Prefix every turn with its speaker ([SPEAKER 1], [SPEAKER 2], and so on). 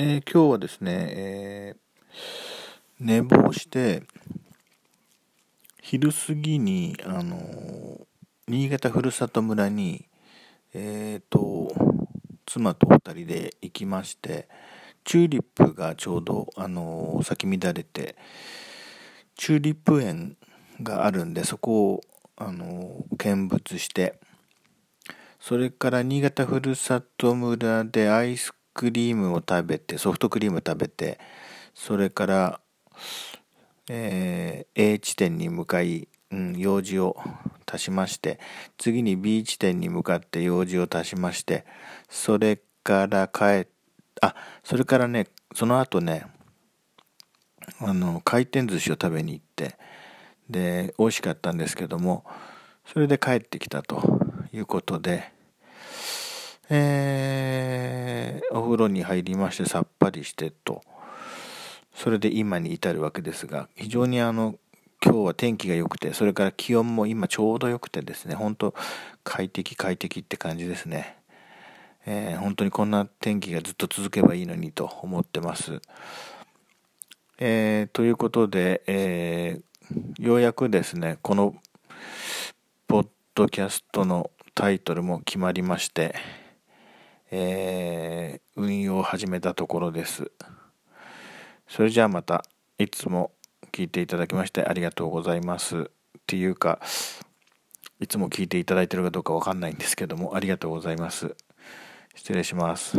[SPEAKER 1] えー、今日はですね、えー、寝坊して昼過ぎに、あのー、新潟ふるさと村に、えーと、妻と2人で行きましてチューリップがちょうど、あの咲き乱れてチューリップ園があるんでそこを、あの見物してそれから新潟ふるさと村でアイスクリームを食べてソフトクリーム食べてそれから、えー、A 地点に向かい、うん、用事を足しまして次に B 地点に向かって用事を足しましてそれから帰っあそれからねその後ねあの回転寿司を食べに行ってで美味しかったんですけどもそれで帰ってきたということでえー、お風呂に入りましてさっぱりしてと。それで今に至るわけですが非常にあの今日は天気が良くてそれから気温も今ちょうど良くてですね本当快適快適って感じですね、えー、本当にこんな天気がずっと続けばいいのにと思ってます、えー、ということで、えー、ようやくですねこのポッドキャストのタイトルも決まりましてえー、運用を始めたところです。それじゃあまたいつも聞いていただきましてありがとうございます。っていうか、いつも聞いていただいてるかどうかわかんないんですけども、ありがとうございます。失礼します。